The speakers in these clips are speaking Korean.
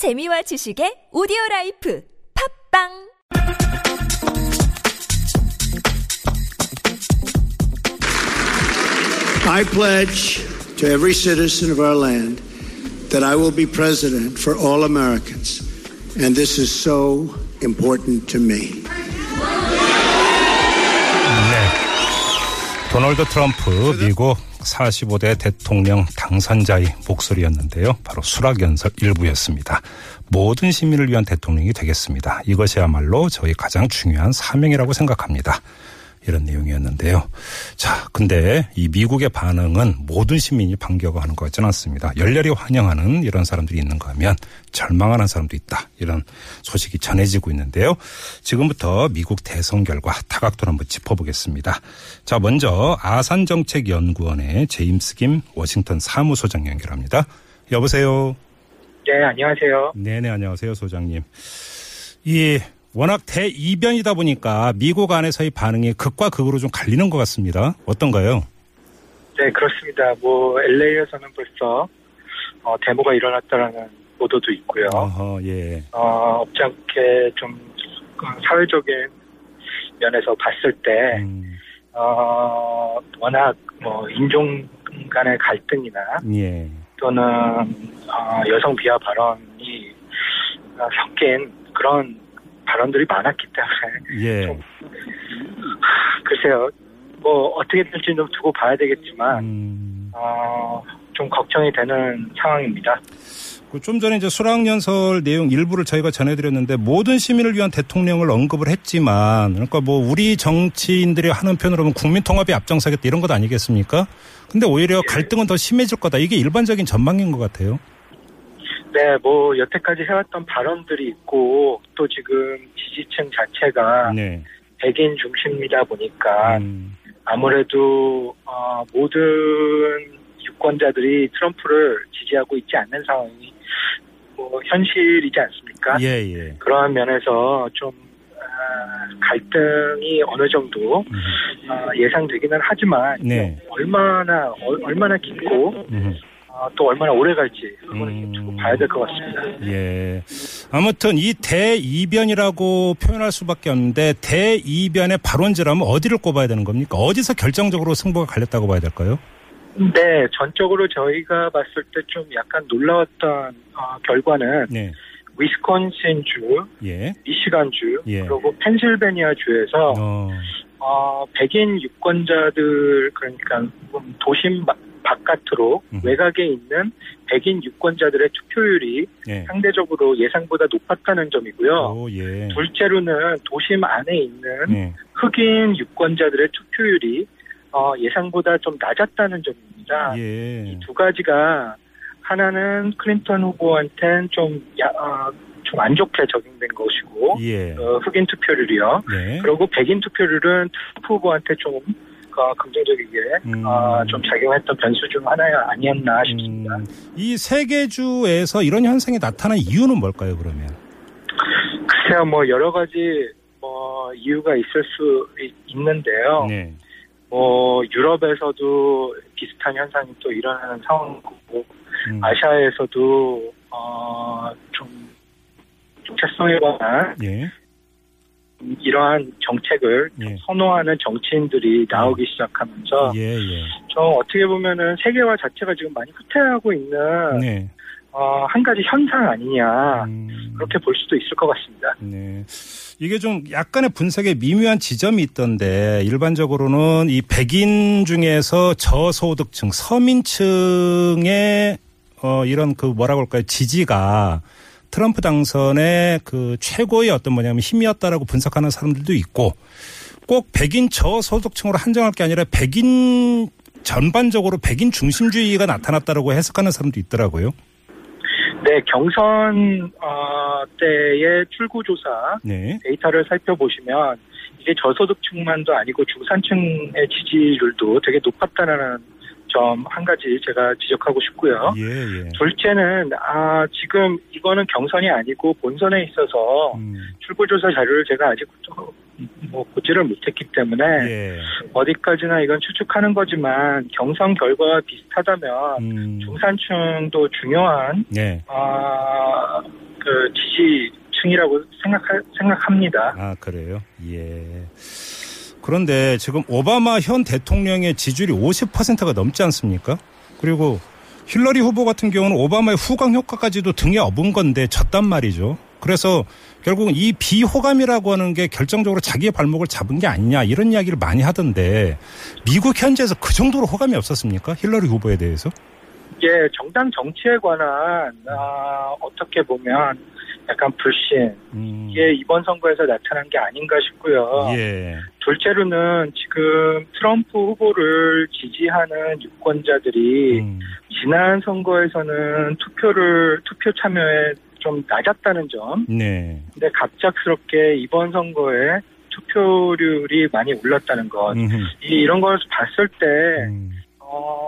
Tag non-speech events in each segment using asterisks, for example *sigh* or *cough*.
재미와 지식의 오디오 라이프 팝빵 I pledge to every citizen of our land that I will be president for all Americans. And this is so important to me. 도널드 트럼프 미국 45대 대통령 당선자의 목소리였는데요. 바로 수락연설 일부였습니다. 모든 시민을 위한 대통령이 되겠습니다. 이것이야말로 저희 가장 중요한 사명이라고 생각합니다. 이런 내용이었는데요. 자, 근데 이 미국의 반응은 모든 시민이 반겨하는 것 같지는 않습니다. 열렬히 환영하는 이런 사람들이 있는가 하면 절망하는 사람도 있다. 이런 소식이 전해지고 있는데요. 지금부터 미국 대선 결과 다각도로 한번 짚어보겠습니다. 자, 먼저 아산정책연구원의 제임스 김 워싱턴 사무소장 연결합니다. 여보세요. 네, 안녕하세요. 네네, 안녕하세요, 소장님. 이 워낙 대이변이다 보니까 미국 안에서의 반응이 극과 극으로 좀 갈리는 것 같습니다. 어떤가요? 네, 그렇습니다. 뭐 LA에서는 벌써 어, 데모가 일어났다라는 보도도 있고요. 어허, 예. 어, 업장께 좀그 사회적인 면에서 봤을 때, 음, 어, 워낙 뭐 인종 간의 갈등이나 예. 또는 어, 여성 비하 발언이 어, 섞인 그런 발언들이 많았기 때문에 예. 좀 글쎄요. 뭐 어떻게 될지 좀 두고 봐야 되겠지만 음, 어, 좀 걱정이 되는 상황입니다. 그좀 전에 이제 수락연설 내용 일부를 저희가 전해드렸는데 모든 시민을 위한 대통령을 언급을 했지만 그러니까 뭐 우리 정치인들이 하는 편으로 하면 국민 통합에 앞장서겠다 이런 것 아니겠습니까? 근데 오히려 갈등은 더 심해질 거다. 이게 일반적인 전망인 것 같아요. 네, 뭐 여태까지 해왔던 발언들이 있고 또 지금 지지층 자체가 네. 백인 중심이다 보니까 음, 아무래도 어, 모든 유권자들이 트럼프를 지지하고 있지 않는 상황이 뭐 현실이지 않습니까? 예, 예. 그러한 면에서 좀 아, 갈등이 어느 정도 음, 어, 예상되기는 하지만 네. 얼마나 얼- 얼마나 깊고 음. 어, 또 얼마나 오래 갈지 음. 두고 봐야 될 것 같습니다. 예. 아무튼 이 대이변이라고 표현할 수밖에 없는데 대이변의 발원지라면 어디를 꼽아야 되는 겁니까? 어디서 결정적으로 승부가 갈렸다고 봐야 될까요? 네, 전적으로 저희가 봤을 때 좀 약간 놀라웠던 어, 결과는 네. 위스콘신주, 예. 미시간주, 예. 그리고 펜실베니아 주에서 어. 어, 백인 유권자들 그러니까 도심 바- 바깥으로 음. 외곽에 있는 백인 유권자들의 투표율이 예. 상대적으로 예상보다 높았다는 점이고요. 오, 예. 둘째로는 도심 안에 있는 예. 흑인 유권자들의 투표율이 어, 예상보다 좀 낮았다는 점입니다. 예. 두 가지가 하나는 클린턴 후보한테는 좀, 야, 어, 좀안 좋게 적용된 것이고, 예. 어, 흑인 투표율이요. 네. 그리고 백인 투표율은 트럼프 후보한테 좀 어, 긍정적이게 음. 어, 좀 작용했던 변수 중 하나가 아니었나 싶습니다. 음, 이 세계 주에서 이런 현상이 나타난 이유는 뭘까요, 그러면? 글쎄요, 뭐 여러 가지 뭐 이유가 있을 수 있- 있는데요. 네. 뭐 유럽에서도 비슷한 현상이 또 일어나는 상황이고 음, 아시아에서도 어좀 정체성에 관한 예. 이러한 정책을 좀 예. 선호하는 정치인들이 나오기 시작하면서 예, 예. 좀 어떻게 보면은 세계화 자체가 지금 많이 후퇴하고 있는 네. 어, 한 가지 현상 아니냐 음, 그렇게 볼 수도 있을 것 같습니다. 네. 이게 좀 약간의 분석에 미묘한 지점이 있던데 일반적으로는 이 백인 중에서 저소득층, 서민층의 어 이런 그 뭐라고 할까요? 지지가 트럼프 당선의 그 최고의 어떤 뭐냐면 힘이었다라고 분석하는 사람들도 있고 꼭 백인 저소득층으로 한정할 게 아니라 백인 전반적으로 백인 중심주의가 나타났다라고 해석하는 사람도 있더라고요. 네, 경선 어, 때의 출구 조사 네. 데이터를 살펴보시면 이게 저소득층만도 아니고 중산층의 지지율도 되게 높았다는 점 한 가지 제가 지적하고 싶고요. 예, 예. 둘째는 아 지금 이거는 경선이 아니고 본선에 있어서 음, 출구조사 자료를 제가 아직 뭐 보지를 못했기 때문에 예. 어디까지나 이건 추측하는 거지만 경선 결과와 비슷하다면 음, 중산층도 중요한 네. 아, 저 지지층이라고 생각 생각합니다. 아 그래요? 예. 그런데 지금 오바마 현 대통령의 지지율이 50%가 넘지 않습니까? 그리고 힐러리 후보 같은 경우는 오바마의 후광 효과까지도 등에 업은 건데 졌단 말이죠. 그래서 결국은 이 비호감이라고 하는 게 결정적으로 자기의 발목을 잡은 게 아니냐 이런 이야기를 많이 하던데 미국 현지에서 그 정도로 호감이 없었습니까? 힐러리 후보에 대해서? 예, 정당 정치에 관한 어, 어떻게 보면 약간 불신 음, 이게 이번 선거에서 나타난 게 아닌가 싶고요. 예. 둘째로는 지금 트럼프 후보를 지지하는 유권자들이 음, 지난 선거에서는 투표를 투표 참여에 좀 낮았다는 점. 네. 근데 갑작스럽게 이번 선거에 투표율이 많이 올랐다는 것. 음흠, 이, 이런 걸 봤을 때 음, 어,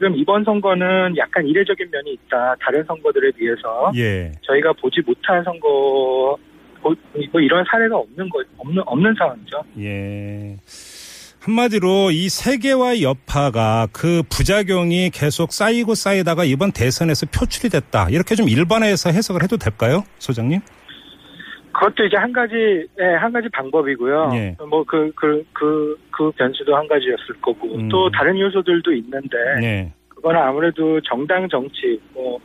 지금 이번 선거는 약간 이례적인 면이 있다. 다른 선거들에 비해서 예. 저희가 보지 못한 선거 보- 뭐 이런 사례가 없는 거 없는 없는 상황이죠. 예. 한마디로 이 세계와의 여파가 그 부작용이 계속 쌓이고 쌓이다가 이번 대선에서 표출이 됐다. 이렇게 좀 일반화해서 해석을 해도 될까요, 소장님? 그것도 이제 한 가지, 예, 한 가지 방법이고요. 예. 뭐 그, 그, 그, 그 변수도 한 가지였을 거고, 음. 또 다른 요소들도 있는데, 네. 그거는 아무래도 정당 정치, 뭐,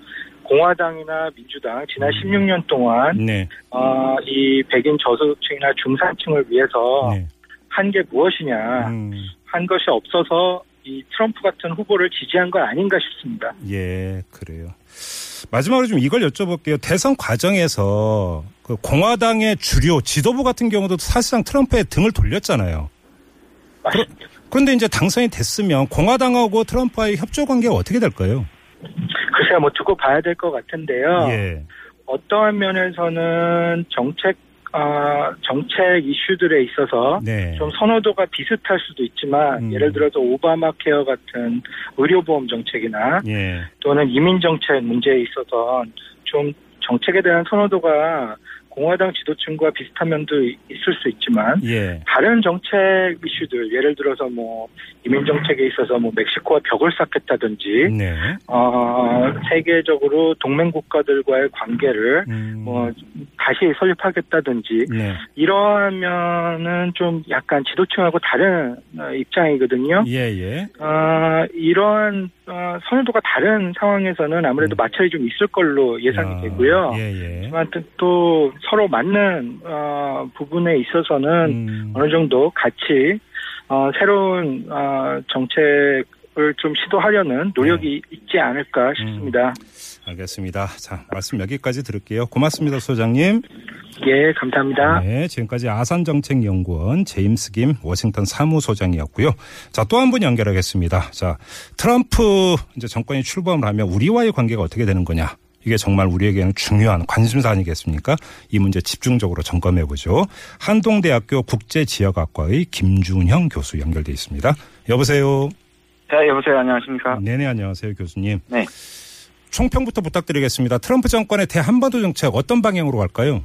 공화당이나 민주당, 지난 음. 16년 동안, 네. 어, 이 백인 저소득층이나 중산층을 위해서 네. 한게 무엇이냐, 음, 한 것이 없어서 이 트럼프 같은 후보를 지지한 건 아닌가 싶습니다. 예, 그래요. 마지막으로 좀 이걸 여쭤볼게요. 대선 과정에서 그 공화당의 주류 지도부 같은 경우도 사실상 트럼프의 등을 돌렸잖아요. 맞습니다. 그런데 이제 당선이 됐으면 공화당하고 트럼프와의 협조 관계가 어떻게 될까요? 글쎄요, 뭐 두고 봐야 될 것 같은데요. 예. 어떠한 면에서는 정책 아, 정책 이슈들에 있어서 네. 좀 선호도가 비슷할 수도 있지만 음. 예를 들어서 오바마 케어 같은 의료보험 정책이나 예. 또는 이민 정책 문제에 있어서 좀 정책에 대한 선호도가 공화당 지도층과 비슷한 면도 이- 있을 수 있지만 예. 다른 정책 이슈들 예를 들어서 뭐 이민 정책에 있어서 뭐 멕시코와 벽을 쌓겠다든지 네. 어 세계적으로 동맹 국가들과의 관계를 음. 뭐 다시 설립하겠다든지 네. 이러하면은 좀 약간 지도층하고 다른 어, 입장이거든요. 예, 예. 어, 이러한 어, 선호도가 다른 상황에서는 아무래도 음. 마찰이 좀 있을 걸로 예상이 아, 되고요. 예, 예. 하지만 또- 또 서로 맞는 어, 부분에 있어서는 음. 어느 정도 같이 어, 새로운 어, 정책을 좀 시도하려는 노력이 네. 있지 않을까 싶습니다. 알겠습니다. 자, 말씀 여기까지 들을게요. 고맙습니다, 소장님. 예, 감사합니다. 네, 지금까지 아산정책연구원 제임스 김 워싱턴 사무소장이었고요. 자, 또 한 분 연결하겠습니다. 자, 트럼프 이제 정권이 출범을 하면 우리와의 관계가 어떻게 되는 거냐? 이게 정말 우리에게는 중요한 관심사 아니겠습니까? 이 문제 집중적으로 점검해 보죠. 한동대학교 국제지역학과의 김준형 교수 연결돼 있습니다. 여보세요. 네, 여보세요. 안녕하십니까? 네네 안녕하세요 교수님. 네. 총평부터 부탁드리겠습니다. 트럼프 정권의 대한반도 정책 어떤 방향으로 갈까요?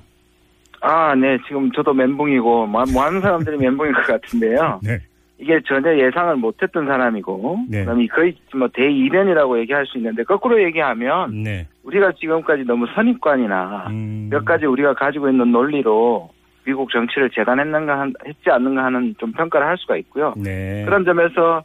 아, 네. 지금 저도 멘붕이고, 뭐, 많은 사람들이 *laughs* 멘붕인 것 같은데요. 네. 이게 전혀 예상을 못했던 사람이고, 네. 그다음에 거의 뭐 대이변이라고 얘기할 수 있는데, 거꾸로 얘기하면, 네. 우리가 지금까지 너무 선입관이나, 음, 몇 가지 우리가 가지고 있는 논리로 미국 정치를 재단했는가, 한- 했지 않는가 하는 좀 평가를 할 수가 있고요. 네. 그런 점에서,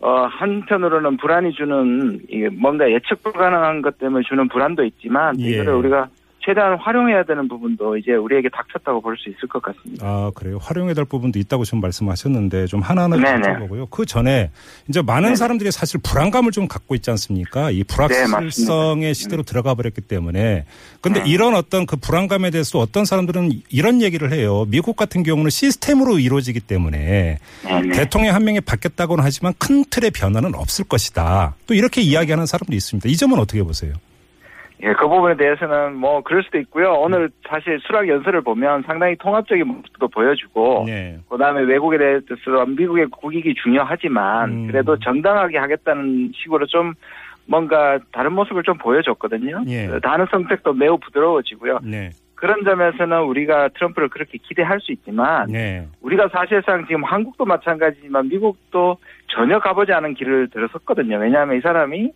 어, 한편으로는 불안이 주는, 이게 뭔가 예측 불가능한 것 때문에 주는 불안도 있지만, 예. 이거를 우리가 최대한 활용해야 되는 부분도 이제 우리에게 닥쳤다고 볼 수 있을 것 같습니다. 아, 그래요. 활용해야 될 부분도 있다고 지금 말씀하셨는데 좀 하나하나. 여쭤보고요. 그 전에 이제 많은 네네. 사람들이 사실 불안감을 좀 갖고 있지 않습니까? 이 네, 불확실성의 시대로 들어가 버렸기 때문에. 근데 네. 이런 어떤 그 불안감에 대해서 어떤 사람들은 이런 얘기를 해요. 미국 같은 경우는 시스템으로 이루어지기 때문에 네네. 대통령 한 명이 바뀌었다고는 하지만 큰 틀의 변화는 없을 것이다. 또 이렇게 이야기하는 사람도 있습니다. 이 점은 어떻게 보세요? 예, 그 부분에 대해서는 뭐 그럴 수도 있고요. 오늘 사실 수락 연설을 보면 상당히 통합적인 모습도 보여주고 네. 그다음에 외국에 대해서 미국의 국익이 중요하지만 음. 그래도 정당하게 하겠다는 식으로 좀 뭔가 다른 모습을 좀 보여줬거든요. 예. 그 단어 선택도 매우 부드러워지고요. 네. 그런 점에서는 우리가 트럼프를 그렇게 기대할 수 있지만 네. 우리가 사실상 지금 한국도 마찬가지지만 미국도 전혀 가보지 않은 길을 들어섰거든요. 왜냐하면 이 사람이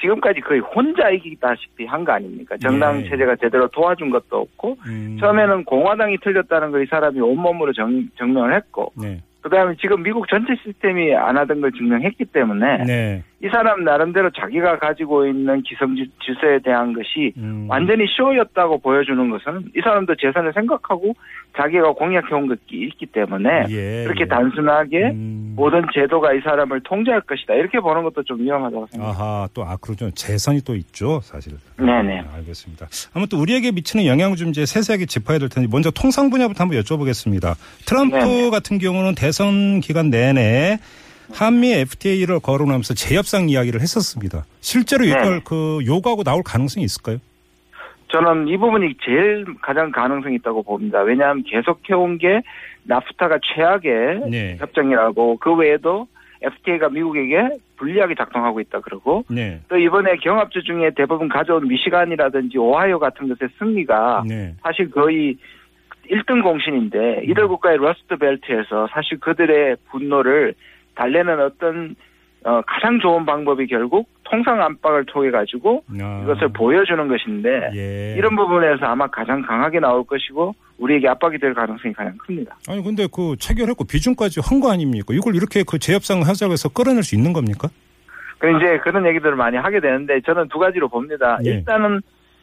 지금까지 거의 혼자 이기다시피 한 거 아닙니까? 정당 네. 체제가 제대로 도와준 것도 없고 음. 처음에는 공화당이 틀렸다는 걸 이 사람이 온몸으로 정, 증명을 했고 네. 그다음에 지금 미국 전체 시스템이 안 하던 걸 증명했기 때문에 네. 이 사람 나름대로 자기가 가지고 있는 기성 질- 질서에 대한 것이 음. 완전히 쇼였다고 보여주는 것은 이 사람도 재산을 생각하고 자기가 공약해온 것이 있기 때문에 예, 그렇게 예. 단순하게 음. 모든 제도가 이 사람을 통제할 것이다 이렇게 보는 것도 좀 위험하다고 생각합니다. 아하, 또, 아, 그러죠. 재선이 또 있죠, 사실. 네네. 아, 알겠습니다. 아무튼 우리에게 미치는 영향 좀 이제 세세하게 짚어야 될 텐데, 먼저 통상 분야부터 한번 여쭤보겠습니다. 트럼프 네네. 같은 경우는 대선 기간 내내 한미 FTA를 거론하면서 재협상 이야기를 했었습니다. 실제로 이걸 네네. 그 요구하고 나올 가능성이 있을까요? 저는 이 부분이 제일 가장 가능성이 있다고 봅니다. 왜냐하면 계속 해온 게 나프타가 최악의 네. 협정이라고 그 외에도 FTA가 미국에게 불리하게 작동하고 있다 그러고 네. 또 이번에 경합주 중에 대부분 가져온 미시간이라든지 오하이오 같은 것의 승리가 네. 사실 거의 1등 공신인데 이들 국가의 러스트 벨트에서 사실 그들의 분노를 달래는 어떤 어, 가장 좋은 방법이 결국 통상 압박을 통해 가지고 아. 이것을 보여주는 것인데 예. 이런 부분에서 아마 가장 강하게 나올 것이고 우리에게 압박이 될 가능성이 가장 큽니다. 아니, 근데 그 체결했고 비중까지 한 거 아닙니까? 이걸 이렇게 그 재협상 하자고 해서 끌어낼 수 있는 겁니까? 그 이제 그런 얘기들을 많이 하게 되는데 저는 두 가지로 봅니다. 예. 일단은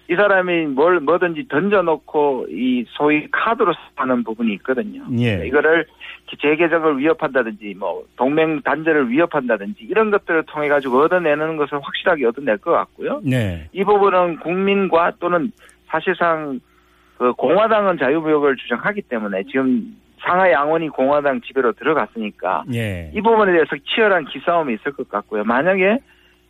이 사람이 뭘 뭐든지 던져놓고 이 소위 카드로 하는 부분이 있거든요. 예. 이거를 재개정을 위협한다든지 뭐 동맹 단절을 위협한다든지 이런 것들을 통해 가지고 얻어내는 것을 확실하게 얻어낼 것 같고요. 네. 이 부분은 국민과 또는 사실상 그 공화당은 자유무역을 주장하기 때문에 지금 상하이 양원이 공화당 지배로 들어갔으니까 예. 이 부분에 대해서 치열한 기싸움이 있을 것 같고요. 만약에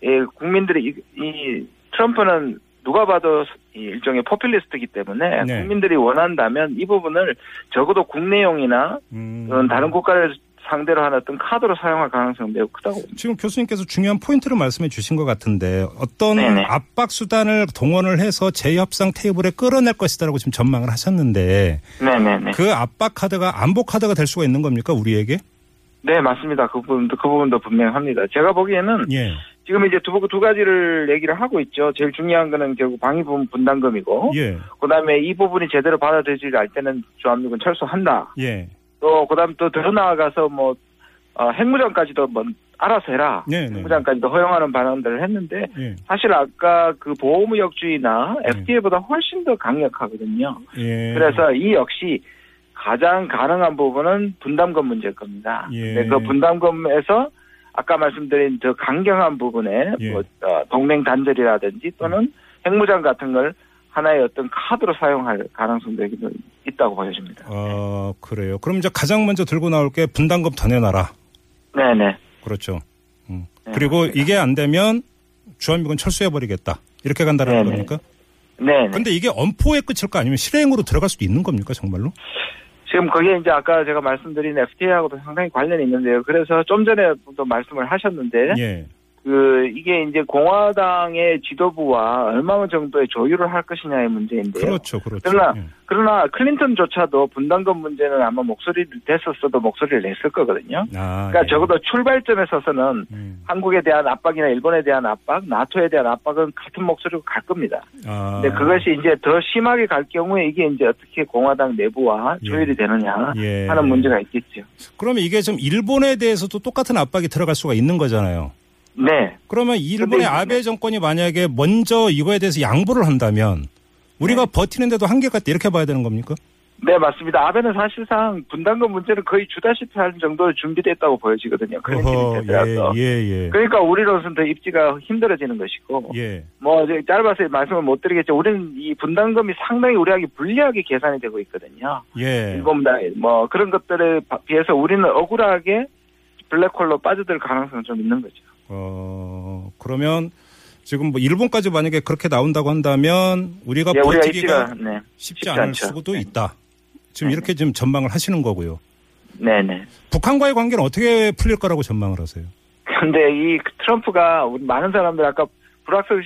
예, 국민들이 이, 이 트럼프는 누가 봐도 이 일종의 포퓰리스트이기 때문에 네. 국민들이 원한다면 이 부분을 적어도 국내용이나 음. 다른 국가를 상대로 하는 어떤 카드로 사용할 가능성은 매우 크다고. 지금 교수님께서 중요한 포인트를 말씀해 주신 것 같은데 어떤 네네. 압박 수단을 동원을 해서 재협상 테이블에 끌어낼 것이다라고 지금 전망을 하셨는데 네네네. 그 압박 카드가 안보 카드가 될 수가 있는 겁니까 우리에게? 네, 맞습니다. 그 부분도, 그 부분도 분명합니다. 제가 보기에는 예. 지금 이제 두, 두 가지를 얘기를 하고 있죠. 제일 중요한 거는 결국 방위부분 분담금이고, 예. 그 다음에 이 부분이 제대로 받아들이지 할 때는 주한미군 철수한다. 예. 또, 그 다음 또 더 나아가서 뭐, 어, 핵무장까지도 뭐, 알아서 해라. 네, 네. 핵무장까지도 허용하는 발언들을 했는데, 예. 사실 아까 그 보호무역주의나 네. FTA보다 훨씬 더 강력하거든요. 예. 그래서 이 역시 가장 가능한 부분은 분담금 문제일 겁니다. 예. 근데 그 분담금에서 아까 말씀드린 더 강경한 부분에 예. 뭐 어, 동맹 단절이라든지 또는 핵무장 같은 걸 하나의 어떤 카드로 사용할 가능성도 있- 있다고 보여집니다. 어 그래요. 그럼 이제 가장 먼저 들고 나올 게 분담금 더 내놔라. 네네. 그렇죠. 음. 네, 그리고 맞습니다. 이게 안 되면 주한미군 철수해 버리겠다. 이렇게 간다는. 겁니까? 네네. 근데 이게 엄포에 끝일까 아니면 실행으로 들어갈 수도 있는 겁니까 정말로? 지금 거기에 이제 아까 제가 말씀드린 FTA하고도 상당히 관련이 있는데요. 그래서 좀 전에도 말씀을 하셨는데 예. 그 이게 이제 공화당의 지도부와 얼마 정도의 조율을 할 것이냐의 문제인데요. 그렇죠, 그렇죠. 그러나 예. 그러나 클린턴조차도 분담금 문제는 아마 목소리를 냈었어도 목소리를 냈을 거거든요. 아, 그러니까 예. 적어도 출발점에 서서는 음. 한국에 대한 압박이나 일본에 대한 압박, 나토에 대한 압박은 같은 목소리로 갈 겁니다. 아, 근데 그것이 이제 더 심하게 갈 경우에 이게 이제 어떻게 공화당 내부와 예. 조율이 되느냐 예. 하는 문제가 있겠죠. 그러면 이게 좀 일본에 대해서도 똑같은 압박이 들어갈 수가 있는 거잖아요. 네. 그러면 일본의 아베 정권이 만약에 먼저 이거에 대해서 양보를 한다면 우리가 네. 버티는데도 한계가 있다 이렇게 봐야 되는 겁니까? 네, 맞습니다. 아베는 사실상 분담금 문제는 거의 주다시피 할 정도로 준비됐다고 보여지거든요. 클린턴이 되더라도. 예, 예, 예. 그러니까 우리로서는 더 입지가 힘들어지는 것이고. 예. 뭐 이제 짧아서 말씀을 못 드리겠죠. 우리는 이 분담금이 상당히 우리에게 불리하게 계산이 되고 있거든요. 예. 일본보다 뭐 그런 것들에 바- 비해서 우리는 억울하게 블랙홀로 빠져들 가능성은 좀 있는 거죠. 어, 그러면 지금 뭐 일본까지 만약에 그렇게 나온다고 한다면 우리가 예, 버티기가 입지가 네, 쉽지, 쉽지 않을 않죠. 수도 네. 있다. 지금 네, 이렇게 지금 전망을 하시는 거고요. 네, 네. 북한과의 관계는 어떻게 풀릴 거라고 전망을 하세요? 근데 이 트럼프가 우리 많은 사람들 아까 불확실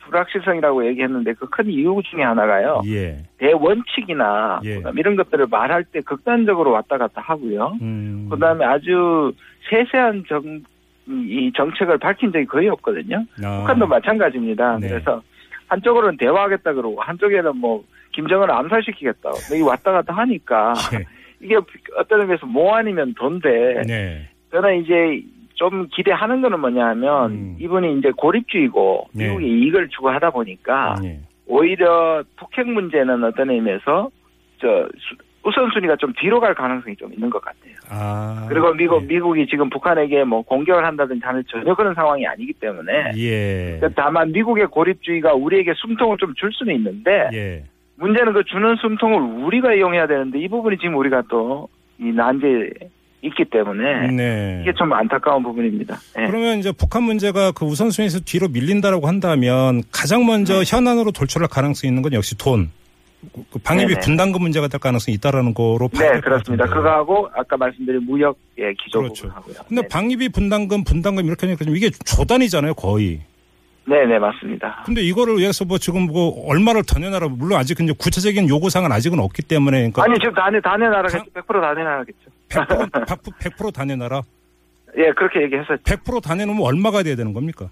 불확실성이라고 얘기했는데 그 큰 이유 중에 하나가요. 예. 대원칙이나 예. 이런 것들을 말할 때 극단적으로 왔다 갔다 하고요. 음. 그다음에 아주 세세한 정, 이 정책을 밝힌 적이 거의 없거든요. 아. 북한도 마찬가지입니다. 네. 그래서 한쪽으로는 대화하겠다 그러고 한쪽에는 뭐 김정은을 암살시키겠다. 여기 왔다 갔다 하니까 예. 이게 어떤 의미에서 뭐 아니면 돈데 네. 저는 이제 좀 기대하는 거는 뭐냐 하면 음. 이분이 이제 고립주의고 네. 미국에 이익을 추구하다 보니까 예. 오히려 북핵 문제는 어떤 의미에서 저 수- 우선순위가 좀 뒤로 갈 가능성이 좀 있는 것 같아요. 아. 그리고 미국 예. 미국이 지금 북한에게 뭐 공격을 한다든지 하는 전혀 그런 상황이 아니기 때문에 예. 그러니까 다만 미국의 고립주의가 우리에게 숨통을 좀 줄 수는 있는데 예. 문제는 그 주는 숨통을 우리가 이용해야 되는데 이 부분이 지금 우리가 또 이 난제에 있기 때문에 네. 이게 좀 안타까운 부분입니다. 예. 그러면 이제 북한 문제가 그 우선순위에서 뒤로 밀린다라고 한다면 가장 먼저 네. 현안으로 돌출할 가능성이 있는 건 역시 돈. 그 방위비 네네. 분담금 문제가 될 가능성이 있다라는 거로 네, 그렇습니다. 같은데요. 그거하고 아까 말씀드린 무역의 기조 그렇죠. 부분하고요. 근데 네. 방위비 분담금, 분담금 이렇게 하니까 좀 이게 조단이잖아요, 거의. 네, 네, 맞습니다. 근데 이거를 위해서 뭐 지금 뭐 얼마를 더 내놔라. 물론 아직 이제 구체적인 요구사항은 아직은 없기 때문에 그러니까 아니 지금 다, 내, 다 내놔라겠죠. 100%다 내놔라겠죠. 100%, 100%다 내놔라. *laughs* 예, 그렇게 얘기했었죠. 100%다 내놓으면 얼마가 돼야 되는 겁니까?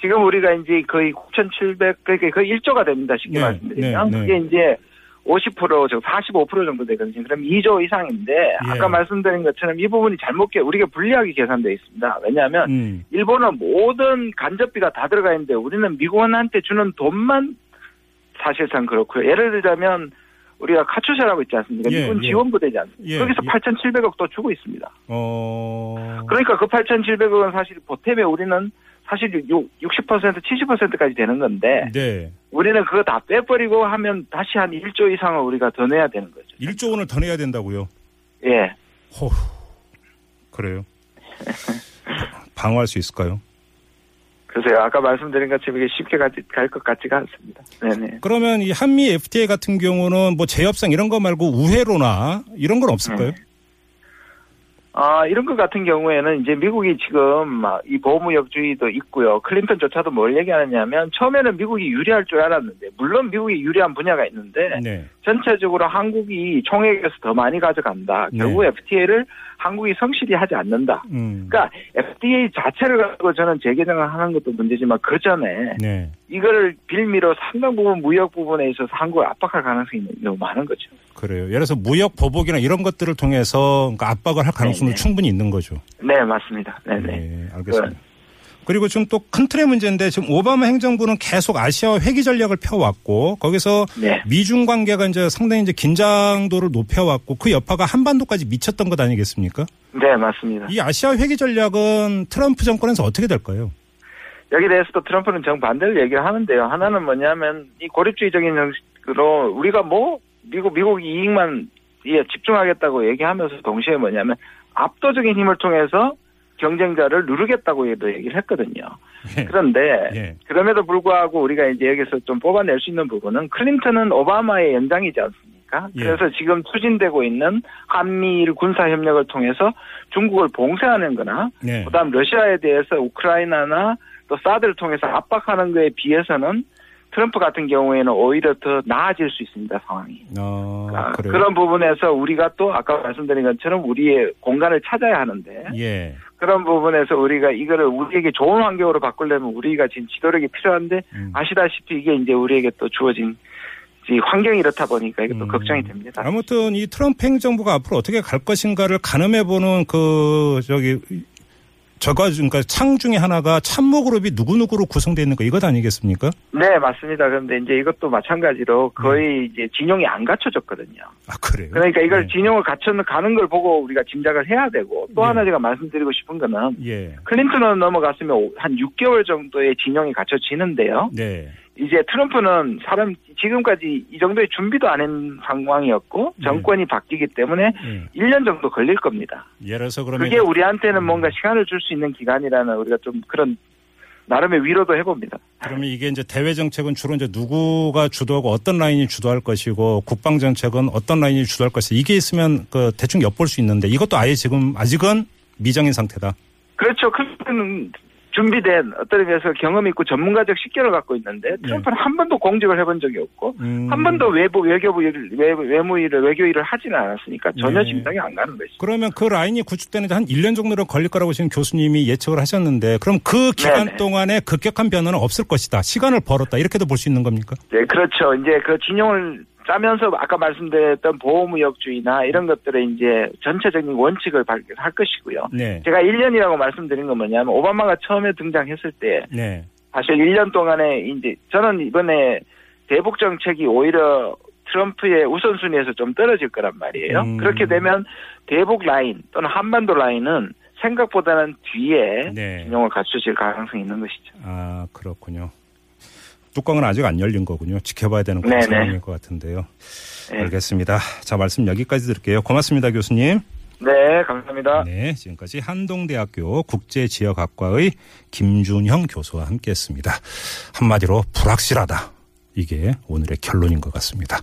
지금 우리가 이제 거의 9,700, 그러니까 거의 1조가 됩니다. 쉽게 네, 말씀드리면. 네, 네. 그게 이제 50%, 저45% 정도 되거든요. 그럼 2조 이상인데, 예. 아까 말씀드린 것처럼 이 부분이 잘못, 계- 우리가 불리하게 계산되어 있습니다. 왜냐하면, 음. 일본은 모든 간접비가 다 들어가 있는데, 우리는 미국한테 주는 돈만 사실상 그렇고요. 예를 들자면, 우리가 카투샤라고 있지 않습니까? 예, 미군 예. 지원부대지 않습니까? 예, 거기서 예. 8,700억 또 주고 있습니다. 어. 그러니까 그 8,700억은 사실 보탬에 우리는 사실 60%, 70%까지 되는 건데 네. 우리는 그거 다 빼버리고 하면 다시 한 1조 이상을 우리가 더 내야 되는 거죠. 1조 원을 더 내야 된다고요. 예. 호우. 그래요. *laughs* 방어할 수 있을까요? 그래서 아까 말씀드린 것처럼 이게 쉽게 갈 것 같지가 않습니다. 네네. 그러면 이 한미 FTA 같은 경우는 뭐 재협상 이런 거 말고 우회로나 이런 건 없을까요? 아, 이런 것 같은 경우에는 이제 미국이 지금 막이 보호무역주의도 있고요. 클린턴조차도 뭘 얘기하느냐면 처음에는 미국이 유리할 줄 알았는데 물론 미국이 유리한 분야가 있는데 네. 전체적으로 한국이 총액에서 더 많이 가져간다. 네. 결국 FTA를 한국이 성실히 하지 않는다. 음. 그러니까 FDA 자체를 가지고 저는 재개정을 하는 것도 문제지만 그 전에 네. 이거를 빌미로 상당 부분 무역 부분에 있어서 한국을 압박할 가능성이 너무 많은 거죠. 그래요. 예를 들어서 무역 보복이나 이런 것들을 통해서 그러니까 압박을 할 가능성도 네, 네. 충분히 있는 거죠. 네, 맞습니다. 네네. 네, 알겠습니다. 그리고 지금 또 큰 틀의 문제인데 지금 오바마 행정부는 계속 아시아와 회기 전략을 펴왔고 거기서 네. 미중 관계가 이제 상당히 이제 긴장도를 높여왔고 그 여파가 한반도까지 미쳤던 것 아니겠습니까? 네, 맞습니다. 이 아시아 회기 전략은 트럼프 정권에서 어떻게 될까요? 여기 대해서도 트럼프는 정반대를 얘기를 하는데요. 하나는 뭐냐면 이 고립주의적인 형식으로 우리가 뭐 미국 미국 이익만 예, 집중하겠다고 얘기하면서 동시에 뭐냐면 압도적인 힘을 통해서 경쟁자를 누르겠다고 얘기를 했거든요. 예. 그런데 예. 그럼에도 불구하고 우리가 이제 여기서 좀 뽑아낼 수 있는 부분은 클린턴은 오바마의 연장이지 않습니까? 예. 그래서 지금 추진되고 있는 한미일 군사 협력을 통해서 중국을 봉쇄하는 거나 네. 그다음 러시아에 대해서 우크라이나나 또 사드를 통해서 압박하는 거에 비해서는 트럼프 같은 경우에는 오히려 더 나아질 수 있습니다 상황이. 어, 아, 그래요. 그런 부분에서 우리가 또 아까 말씀드린 것처럼 우리의 공간을 찾아야 하는데 예. 그런 부분에서 우리가 이거를 우리에게 좋은 환경으로 바꾸려면 우리가 지금 지도력이 필요한데 음. 아시다시피 이게 이제 우리에게 또 주어진 이 환경이 이렇다 보니까 이게 또 음. 걱정이 됩니다. 아무튼 이 트럼프 행정부가 앞으로 어떻게 갈 것인가를 가늠해 보는 그 저기 저가 그러니까 창 중에 하나가 참모 그룹이 누구 누구로 구성되어 있는 거 이것 아니겠습니까? 네 맞습니다. 그런데 이제 이것도 마찬가지로 거의 이제 진영이 안 갖춰졌거든요. 아 그래요. 그러니까 이걸 네. 진영을 갖춰는 가는 걸 보고 우리가 짐작을 해야 되고 또 네. 하나 제가 말씀드리고 싶은 거는 예. 클린턴은 넘어갔으면 오- 한 6개월 정도의 진영이 갖춰지는데요. 네. 이제 트럼프는 사람 지금까지 이 정도의 준비도 안 한 상황이었고 네. 정권이 바뀌기 때문에 예. 1년 정도 걸릴 겁니다. 예를 들어서 그러면 그게 우리한테는 음. 뭔가 시간을 줄 수 있는 기간이라는 우리가 좀 그런 나름의 위로도 해봅니다. 그러면 이게 이제 대외 정책은 주로 이제 누구가 주도하고 어떤 라인이 주도할 것이고 국방 정책은 어떤 라인이 주도할 것이 이게 있으면 그 대충 엿볼 수 있는데 이것도 아예 지금 아직은 미정인 상태다. 그렇죠. 클린턴은 준비된 어떤 의미에서 경험 있고 전문가적 식견을 갖고 있는데 트럼프는 한 번도 공직을 해본 적이 없고 네. 음. 한 번도 외부 외교부 일을 외- 외무 일을 외교 일을 하지는 않았으니까 전혀 네. 짐작이 안 가는 것이죠. 그러면 그 라인이 구축되는 데 한 1년 정도는 걸릴 거라고 지금 교수님이 예측을 하셨는데 그럼 그 기간 네네. 동안에 급격한 변화는 없을 것이다. 시간을 벌었다. 이렇게도 볼 수 있는 겁니까? 네, 그렇죠. 이제 그 진영을 짜면서 아까 말씀드렸던 보호무역주의나 이런 것들의 이제 전체적인 원칙을 발견할 것이고요. 네. 제가 1년이라고 말씀드린 건 뭐냐면 오바마가 처음에 등장했을 때 네. 사실 1년 동안에 이제 저는 이번에 대북 정책이 오히려 트럼프의 우선순위에서 좀 떨어질 거란 말이에요. 음. 그렇게 되면 대북 라인 또는 한반도 라인은 생각보다는 뒤에 네. 진영을 갖추실 가능성이 있는 것이죠. 아, 그렇군요. 뚜껑은 아직 안 열린 거군요. 지켜봐야 되는 그런 네네. 상황일 것 같은데요. 네. 알겠습니다. 자, 말씀 여기까지 드릴게요. 고맙습니다, 교수님. 네, 감사합니다. 네, 지금까지 한동대학교 국제지역학과의 김준형 교수와 함께했습니다. 한마디로 불확실하다. 이게 오늘의 결론인 것 같습니다.